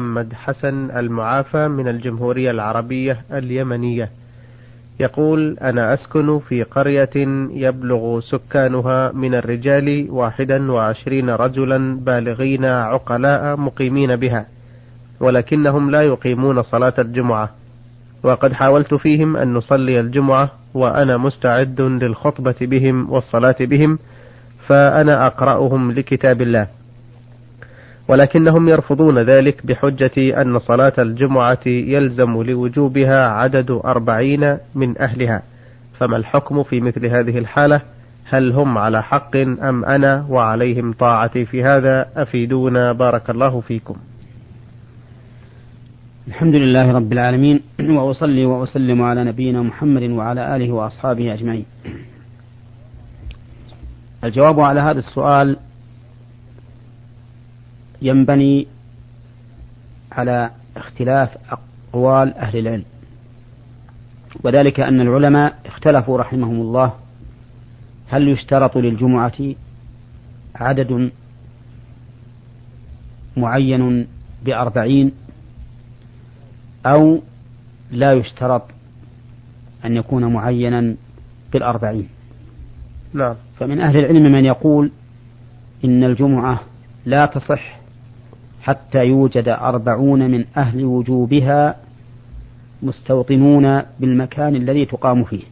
محمد حسن المعافى من الجمهورية العربية اليمنية. يقول أنا أسكن في قرية يبلغ سكانها من الرجال واحدا وعشرين رجلا بالغين عقلاء مقيمين بها ولكنهم لا يقيمون صلاة الجمعة. وقد حاولت فيهم أن نصلي الجمعة وأنا مستعد للخطبة بهم والصلاة بهم فأنا أقرأهم لكتاب الله. ولكنهم يرفضون ذلك بحجة أن صلاة الجمعة يلزم لوجوبها عدد أربعين من أهلها. فما الحكم في مثل هذه الحالة؟ هل هم على حق أم أنا وعليهم طاعتي في هذا أفيدونا بارك الله فيكم. الحمد لله رب العالمين وأصلي وأسلم على نبينا محمد وعلى آله وأصحابه أجمعين. الجواب على هذا السؤال ينبني على اختلاف أقوال أهل العلم. وذلك أن العلماء اختلفوا رحمهم الله. هل يشترط للجمعة عدد معين بأربعين أو لا يشترط أن يكون معينا بالأربعين؟ نعم. فمن أهل العلم من يقول إن الجمعة لا تصح حتى يوجد أربعون من أهل وجوبها مستوطنون بالمكان الذي تقام فيه.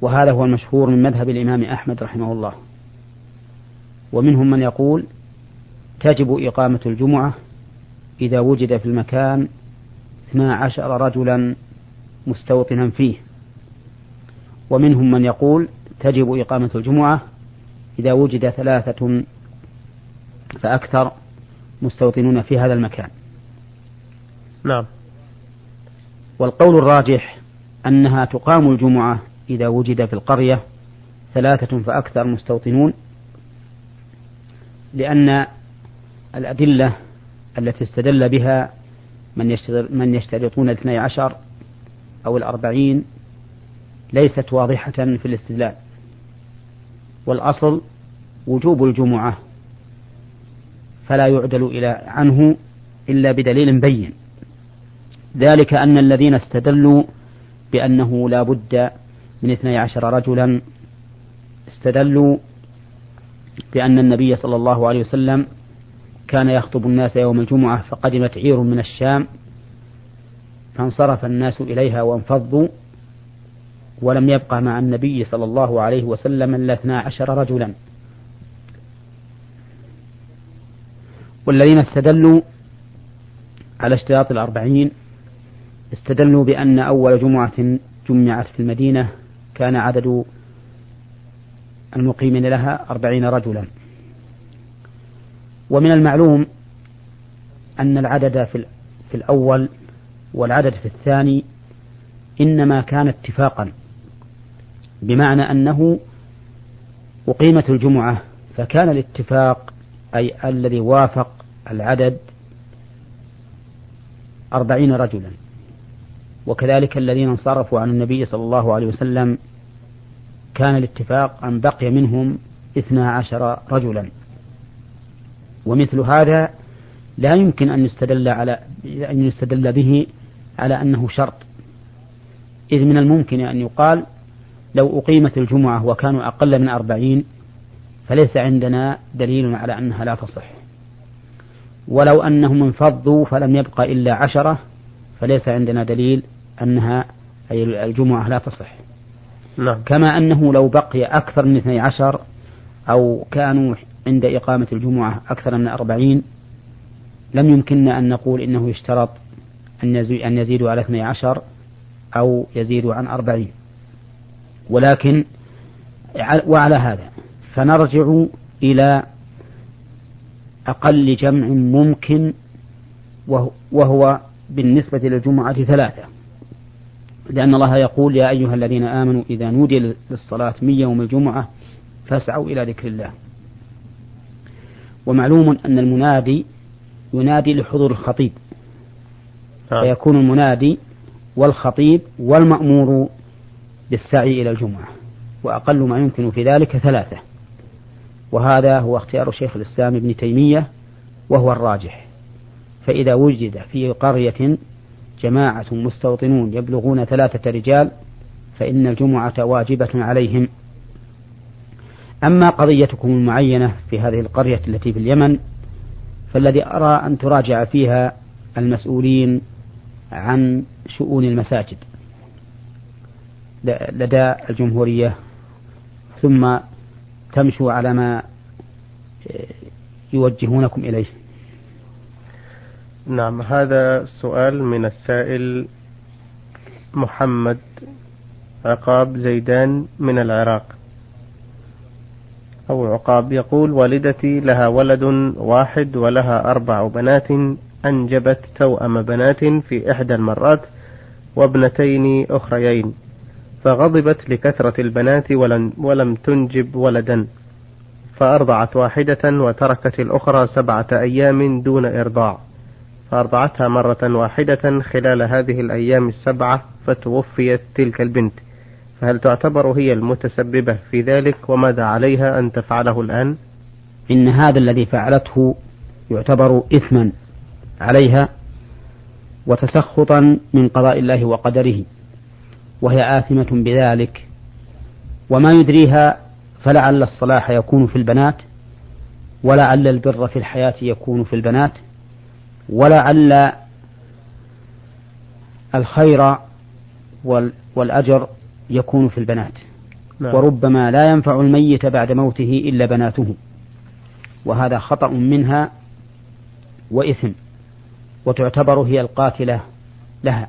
وهذا هو المشهور من مذهب الإمام أحمد رحمه الله. ومنهم من يقول تجب إقامة الجمعة إذا وجد في المكان اثنا عشر رجلا مستوطنا فيه. ومنهم من يقول تجب إقامة الجمعة إذا وجد ثلاثة فأكثر مستوطنون في هذا المكان. نعم. والقول الراجح أنها تقام الجمعة إذا وجد في القرية ثلاثة فأكثر مستوطنون لأن الأدلة التي استدل بها من من يشترطون الاثني عشر أو الأربعين ليست واضحة في الاستدلال. والأصل وجوب الجمعة فلا يعدل إلى عنه إلا بدليل بين. ذلك أن الذين استدلوا بأنه لا بد من اثني عشر رجلا استدلوا بأن النبي صلى الله عليه وسلم كان يخطب الناس يوم الجمعة فقدمت عير من الشام فانصرف الناس إليها وانفضوا ولم يبقى مع النبي صلى الله عليه وسلم إلا اثنا عشر رجلا. والذين استدلوا على اشتراط الأربعين استدلوا بأن أول جمعة جمعت في المدينة كان عدد المقيمين لها أربعين رجلا. ومن المعلوم أن العدد في, في الأول والعدد في الثاني إنما كان اتفاقا بمعنى أنه أقيمت الجمعة فكان الاتفاق أي الذي وافق العدد أربعين رجلا. وكذلك الذين انصرفوا عن النبي صلى الله عليه وسلم كان الاتفاق أن بقي منهم اثنا عشر رجلا. ومثل هذا لا يمكن أن يستدل على أن يستدل به على أنه شرط. إذ من الممكن أن يقال لو أقيمت الجمعة وكانوا أقل من أربعين فليس عندنا دليل على أنها لا تصح. ولو أنهم انفضوا فلم يبق إلا عشرة فليس عندنا دليل أنها أي الجمعة لا تصح نعم. كما أنه لو بقي أكثر من اثني عشر أو كانوا عند إقامة الجمعة أكثر من أربعين لم يمكننا أن نقول إنه يشترط أن يزيدوا على اثني عشر أو يزيدوا عن أربعين ولكن وعلى هذا فنرجع إلى أقل جمع ممكن وهو بالنسبة للجمعة ثلاثة. لأن الله يقول يا أيها الذين آمنوا إذا نودي للصلاة من يوم الجمعة فاسعوا إلى ذكر الله. ومعلوم أن المنادي ينادي لحضور الخطيب. آه. فيكون المنادي والخطيب والمأمور بالسعي إلى الجمعة. وأقل ما يمكن في ذلك ثلاثة. وهذا هو اختيار شيخ الإسلام ابن تيمية وهو الراجح. فإذا وجد في قرية جماعة مستوطنون يبلغون ثلاثة رجال فإن الجمعة واجبة عليهم. أما قضيتكم المعينة في هذه القرية التي في اليمن فالذي أرى أن تراجع فيها المسؤولين عن شؤون المساجد. لدى الجمهورية ثم تمشوا على ما يوجهونكم إليه. نعم هذا سؤال من السائل محمد عقاب زيدان من العراق. أو عقاب يقول والدتي لها ولد واحد ولها أربع بنات أنجبت توأم بنات في إحدى المرات وابنتين أخريين. فغضبت لكثرة البنات ولم, ولم تنجب ولدا فأرضعت واحدة وتركت الأخرى سبعة أيام دون إرضاع فأرضعتها مرة واحدة خلال هذه الأيام السبعة فتوفيت تلك البنت. فهل تعتبر هي المتسببة في ذلك؟ وماذا عليها أن تفعله الآن؟ إن هذا الذي فعلته يعتبر إثما عليها وتسخطا من قضاء الله وقدره. وهي آثمة بذلك. وما يدريها فلعل الصلاح يكون في البنات ولعل البر في الحياة يكون في البنات ولعل الخير والأجر يكون في البنات. نعم. وربما لا ينفع الميت بعد موته إلا بناته. وهذا خطأ منها وإثم وتعتبر هي القاتلة لها.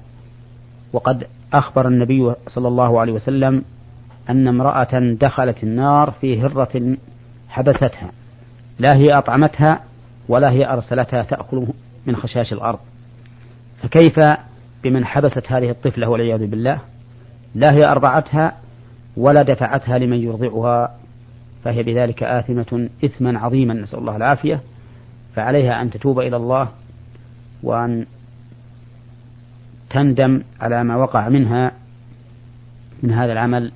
وقد أخبر النبي صلى الله عليه وسلم أن امرأة دخلت النار في هرة حبستها. لا هي أطعمتها ولا هي أرسلتها تأكل من خشاش الأرض. فكيف بمن حبست هذه الطفلة والعياذ بالله؟ لا هي أرضعتها ولا دفعتها لمن يرضعها. فهي بذلك آثمة إثما عظيما. نسأل الله العافية. فعليها أن تتوب إلى الله وأن تندم على ما وقع منها من هذا العمل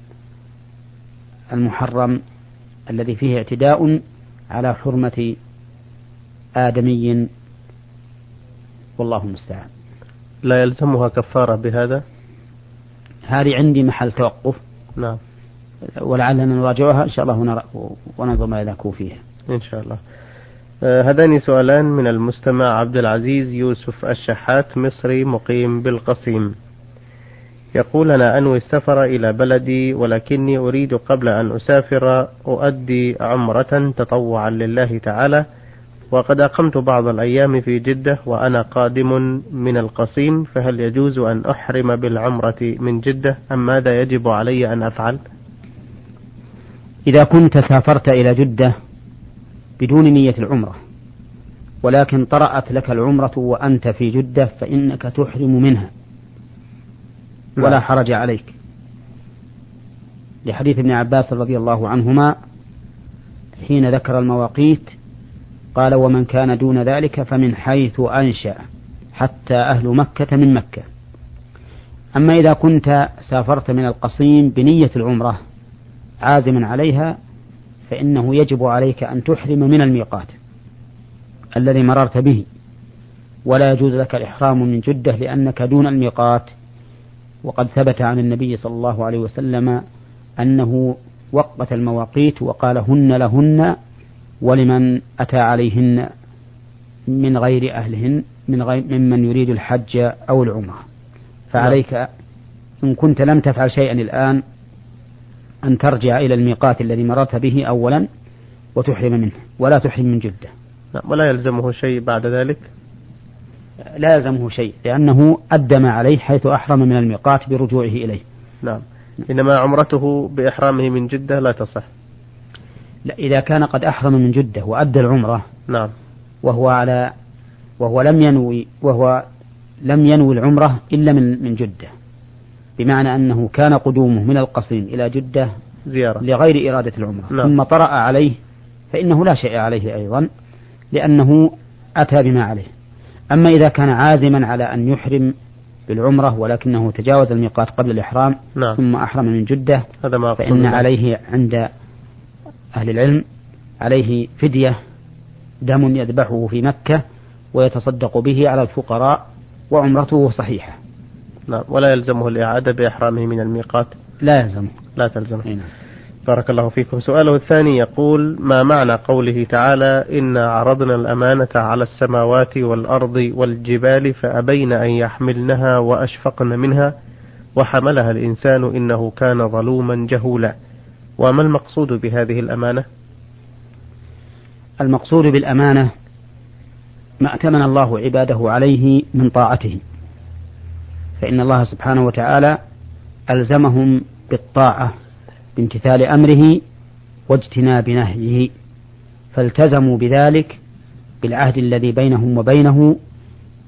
المحرم الذي فيه اعتداء على حرمة آدمي. والله المستعان. لا يلزمها كفارة بهذا؟ هذه عندي محل توقف. نعم. ولعلنا نراجعها. إن شاء الله وننظر ما يذاكو فيها. إن شاء الله. آه، هذان سؤالان من المستمع عبد العزيز يوسف الشحات مصري مقيم بالقصيم. يقول أنا أنوي السفر إلى بلدي ولكني أريد قبل أن أسافر أؤدي عمرة تطوعا لله تعالى وقد أقمت بعض الأيام في جدة وأنا قادم من القصيم فهل يجوز أن أحرم بالعمرة من جدة أم ماذا يجب علي أن أفعل؟ إذا كنت سافرت إلى جدة بدون نية العمرة. ولكن طرأت لك العمرة وأنت في جدة فإنك تحرم منها. ولا نعم. حرج عليك. لحديث ابن عباس رضي الله عنهما حين ذكر المواقيت قال ومن كان دون ذلك فمن حيث أنشأ حتى أهل مكة من مكة. أما إذا كنت سافرت من القصيم بنية العمرة عازما عليها فإنه يجب عليك أن تحرم من الميقات الذي مررت به. ولا يجوز لك الإحرام من جدة لأنك دون الميقات. وقد ثبت عن النبي صلى الله عليه وسلم أنه وقت المواقيت وقال هن لهن ولمن أتى عليهن من غير أهلهن من غير ممن يريد الحج أو العمرة. فعليك إن كنت لم تفعل شيئا الآن أن ترجع إلى الميقات الذي مررت به أولا وتحرم منه ولا تحرم من جدة. نعم ولا يلزمه شيء بعد ذلك؟ لا يلزمه شيء لأنه أدى ما عليه حيث أحرم من الميقات برجوعه إليه. نعم. إنما عمرته بإحرامه من جدة لا تصح. لا إذا كان قد أحرم من جدة وأدى العمرة نعم. وهو على وهو لم ينوي وهو لم ينوي العمرة إلا من من جدة. بمعنى أنه كان قدومه من القصيم إلى جدة زيارة. لغير إرادة العمرة. نعم. ثم طرأ عليه فإنه لا شيء عليه أيضا لأنه أتى بما عليه. أما إذا كان عازما على أن يحرم بالعمرة ولكنه تجاوز الميقات قبل الإحرام نعم. ثم أحرم من جدة هذا ما فإن عليه عند أهل العلم عليه فدية دم يذبحه في مكة ويتصدق به على الفقراء وعمرته صحيحة. نعم ولا يلزمه الإعادة بإحرامه من الميقات. لا يلزمه. لا تلزمه. نعم. بارك الله فيكم. سؤاله الثاني يقول ما معنى قوله تعالى إنا عرضنا الأمانة على السماوات والأرض والجبال فأبين أن يحملنها وأشفقن منها؟ وحملها الإنسان إنه كان ظلوما جهولا. وما المقصود بهذه الأمانة؟ المقصود بالأمانة ما أتمن الله عباده عليه من طاعته. فإن الله سبحانه وتعالى ألزمهم بالطاعة بامتثال أمره واجتناب نهيه فالتزموا بذلك بالعهد الذي بينهم وبينه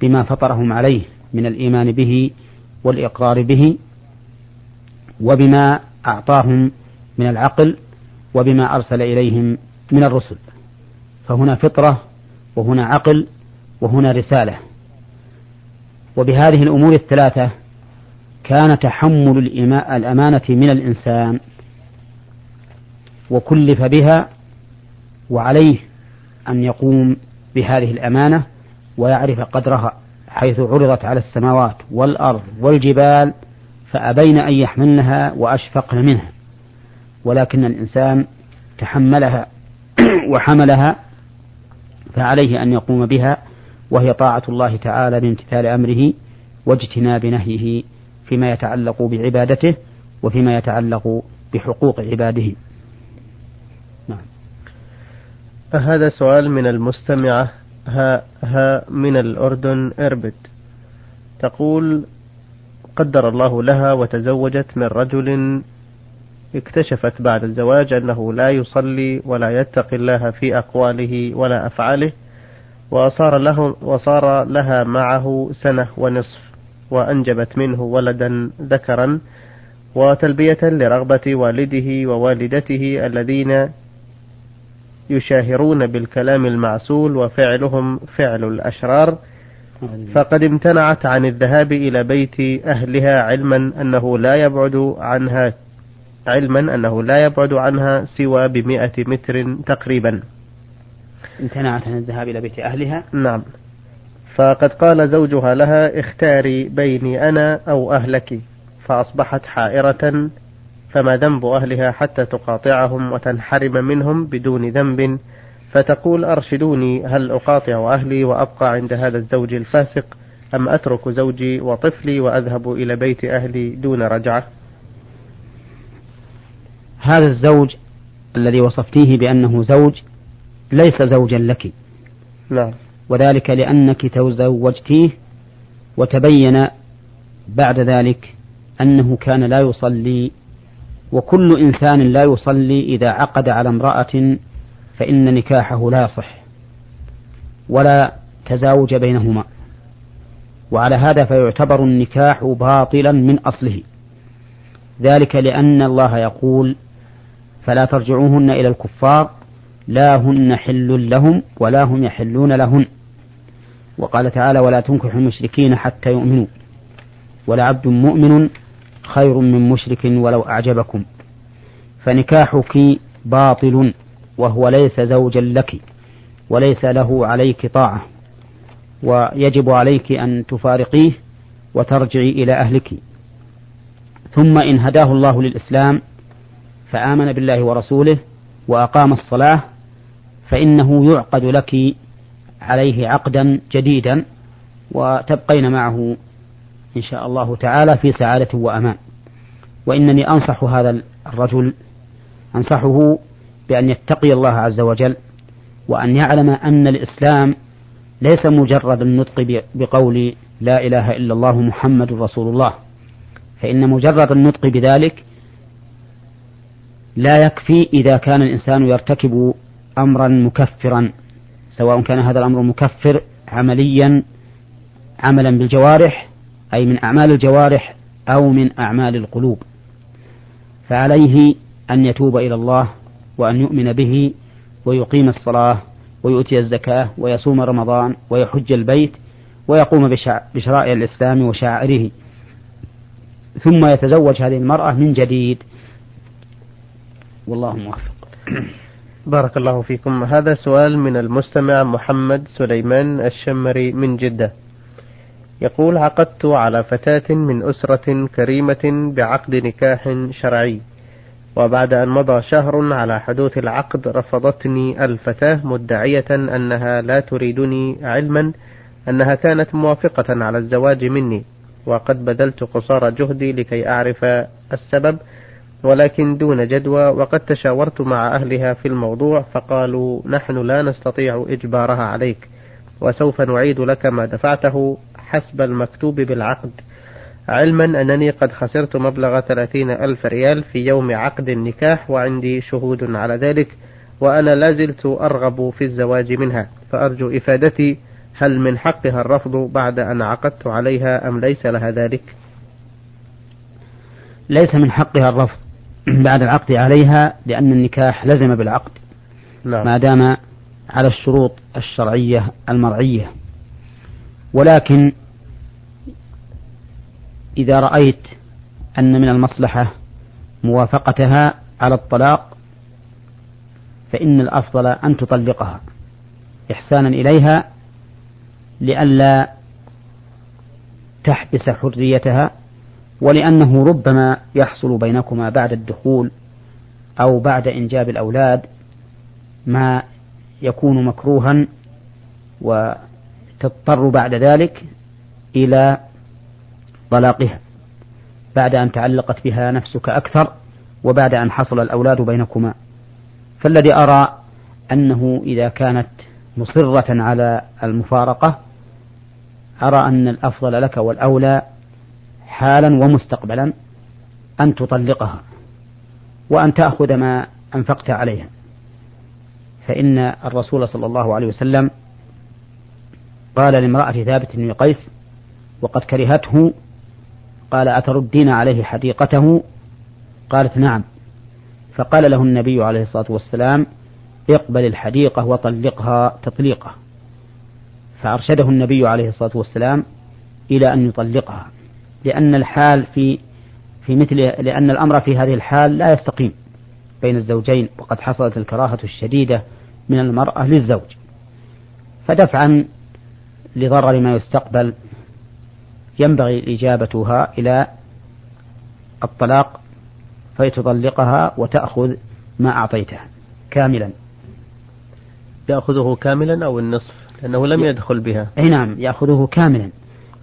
بما فطرهم عليه من الإيمان به والإقرار به وبما أعطاهم من العقل وبما أرسل إليهم من الرسل. فهنا فطرة وهنا عقل وهنا رسالة. وبهذه الأمور الثلاثة كان تحمل الأمانة من الإنسان وكلف بها وعليه أن يقوم بهذه الأمانة ويعرف قدرها حيث عرضت على السماوات والأرض والجبال فأبين أن يحملنها وأشفقن منها. ولكن الإنسان تحملها وحملها فعليه أن يقوم بها وهي طاعة الله تعالى بامتثال أمره واجتناب نهيه فيما يتعلق بعبادته وفيما يتعلق بحقوق عباده. نعم. هذا سؤال من المستمعة. ها, ها من الأردن إربد. تقول قدر الله لها وتزوجت من رجل اكتشفت بعد الزواج أنه لا يصلي ولا يتقي الله في أقواله ولا أفعاله وصار, له وصار لها معه سنة ونصف وأنجبت منه ولدا ذكرا وتلبية لرغبة والده ووالدته الذين يشاهرون بالكلام المعسول وفعلهم فعل الأشرار. فقد امتنعت عن الذهاب إلى بيت أهلها علما أنه لا يبعد عنها علما أنه لا يبعد عنها سوى بمئة متر تقريبا. امتنعت عن الذهاب إلى بيت أهلها. نعم. فقد قال زوجها لها اختاري بيني أنا أو أهلك. فأصبحت حائرة فما ذنب أهلها حتى تقاطعهم وتنحرم منهم بدون ذنب. فتقول أرشدوني هل أقاطع أهلي وأبقى عند هذا الزوج الفاسق أم أترك زوجي وطفلي وأذهب إلى بيت أهلي دون رجعة؟ هذا الزوج الذي وصفتيه بأنه زوج ليس زوجا لك. نعم. وذلك لأنك تزوجتيه وتبين بعد ذلك أنه كان لا يصلي وكل إنسان لا يصلي إذا عقد على امرأة فإن نكاحه لا يصح ولا تزاوج بينهما. وعلى هذا فيعتبر النكاح باطلا من أصله. ذلك لأن الله يقول فلا ترجعوهن إلى الكفار لا هن حل لهم ولا هم يحلون لهن. وقال تعالى ولا تنكحوا المشركين حتى يؤمنوا. ولعبد مؤمن خير من مشرك ولو أعجبكم. فنكاحك باطل وهو ليس زوجا لك وليس له عليك طاعة. ويجب عليك أن تفارقيه وترجعي إلى أهلك. ثم إن هداه الله للإسلام فآمن بالله ورسوله وأقام الصلاة فإنه يعقد لك عليه عقدا جديدا وتبقين معه إن شاء الله تعالى في سعادة وأمان. وإنني أنصح هذا الرجل أنصحه بأن يتقي الله عز وجل وأن يعلم أن الإسلام ليس مجرد النطق بقول لا إله إلا الله محمد رسول الله فإن مجرد النطق بذلك لا يكفي إذا كان الإنسان يرتكب أمرا مكفرا سواء كان هذا الأمر مكفر عمليا عملا بالجوارح أي من أعمال الجوارح أو من أعمال القلوب. فعليه أن يتوب إلى الله وأن يؤمن به ويقيم الصلاة ويؤتي الزكاة ويصوم رمضان ويحج البيت ويقوم بشرائع الإسلام وشعائره. ثم يتزوج هذه المرأة من جديد. والله موفق. بارك الله فيكم. هذا سؤال من المستمع محمد سليمان الشمري من جدة. يقول عقدت على فتاة من أسرة كريمة بعقد نكاح شرعي وبعد أن مضى شهر على حدوث العقد رفضتني الفتاة مدعية أنها لا تريدني علما أنها كانت موافقة على الزواج مني وقد بذلت قصارى جهدي لكي أعرف السبب ولكن دون جدوى وقد تشاورت مع أهلها في الموضوع فقالوا نحن لا نستطيع إجبارها عليك وسوف نعيد لك ما دفعته حسب المكتوب بالعقد. علما أنني قد خسرت مبلغ ثلاثين ألف ريال في يوم عقد النكاح وعندي شهود على ذلك وأنا لازلت أرغب في الزواج منها فأرجو إفادتي هل من حقها الرفض بعد أن عقدت عليها أم ليس لها ذلك؟ ليس من حقها الرفض. بعد العقد عليها لأن النكاح لزم بالعقد نعم. ما دام على الشروط الشرعية المرعية ولكن إذا رأيت أن من المصلحة موافقتها على الطلاق فإن الأفضل أن تطلقها إحسانا إليها لئلا تحبس حريتها ولأنه ربما يحصل بينكما بعد الدخول أو بعد إنجاب الأولاد ما يكون مكروها وتضطر بعد ذلك إلى طلاقها. بعد أن تعلقت بها نفسك أكثر وبعد أن حصل الأولاد بينكما. فالذي أرى أنه إذا كانت مصرة على المفارقة أرى أن الأفضل لك والأولى حالا ومستقبلا أن تطلقها وأن تأخذ ما أنفقت عليها. فإن الرسول صلى الله عليه وسلم قال لامرأة ثابت بن قيس وقد كرهته قال أتردين عليه حديقته؟ قالت نعم. فقال له النبي عليه الصلاة والسلام اقبل الحديقة وطلقها تطليقه فأرشده النبي عليه الصلاة والسلام إلى أن يطلقها. لأن الحال في في مثل لأن الأمر في هذه الحال لا يستقيم بين الزوجين وقد حصلت الكراهة الشديدة من المرأة للزوج. فدفعا لضرر ما يستقبل ينبغي إجابتها إلى الطلاق فيتطلقها وتأخذ ما أعطيتها كاملا. يأخذه كاملا أو النصف؟ لأنه لم يدخل بها. أي نعم يأخذه كاملا.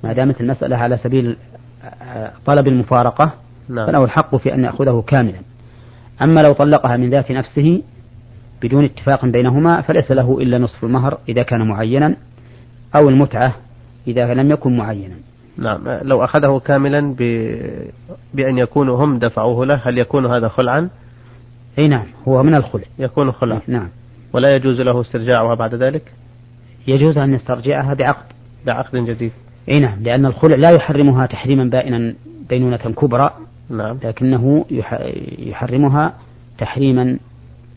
ما دامت المسألة على سبيل طلب المفارقة نعم. فله الحق في أن يأخذه كاملا. أما لو طلقها من ذات نفسه بدون اتفاق بينهما فليس له إلا نصف المهر إذا كان معينا أو المتعة إذا لم يكن معينا. نعم. لو أخذه كاملا ب... بأن يكونوا هم دفعوه له هل يكون هذا خلعا؟ أي نعم هو من الخلع. يكون خلعا. نعم. ولا يجوز له استرجاعها بعد ذلك؟ يجوز أن يسترجعها بعقد. بعقد جديد. إي نعم لأن الخلع لا يحرمها تحريما بائنا بينونة كبرى نعم. لكنه يحرمها تحريما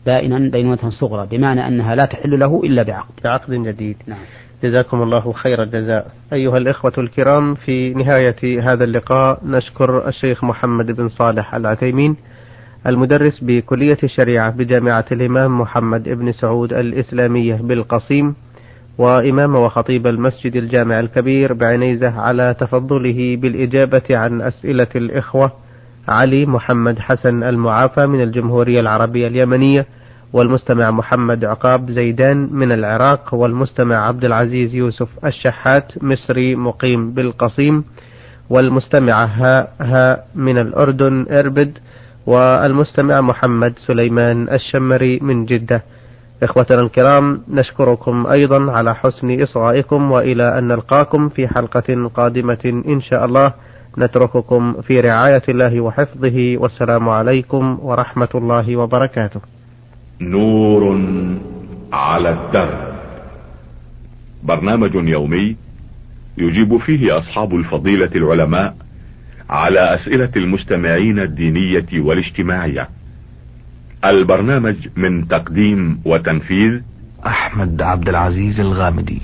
بائنا بينونة صغرى بمعنى أنها لا تحل له إلا بعقد. بعقد جديد. نعم. جزاكم الله خير الجزاء. أيها الإخوة الكرام في نهاية هذا اللقاء نشكر الشيخ محمد بن صالح العثيمين المدرس بكلية الشريعة بجامعة الإمام محمد بن سعود الإسلامية بالقصيم وإمام وخطيب المسجد الجامع الكبير بعنيزة على تفضله بالإجابة عن أسئلة الإخوة علي محمد حسن المعافى من الجمهورية العربية اليمنية والمستمع محمد عقاب زيدان من العراق والمستمع عبد العزيز يوسف الشحات مصري مقيم بالقصيم والمستمعة ها ها من الأردن إربد والمستمع محمد سليمان الشمري من جدة إخوتنا الكرام نشكركم أيضا على حسن إصغائكم وإلى أن نلقاكم في حلقة قادمة إن شاء الله نترككم في رعاية الله وحفظه والسلام عليكم ورحمة الله وبركاته. نور على الدرب برنامج يومي يجيب فيه أصحاب الفضيلة العلماء على أسئلة المستمعين الدينية والاجتماعية. البرنامج من تقديم وتنفيذ أحمد عبد العزيز الغامدي.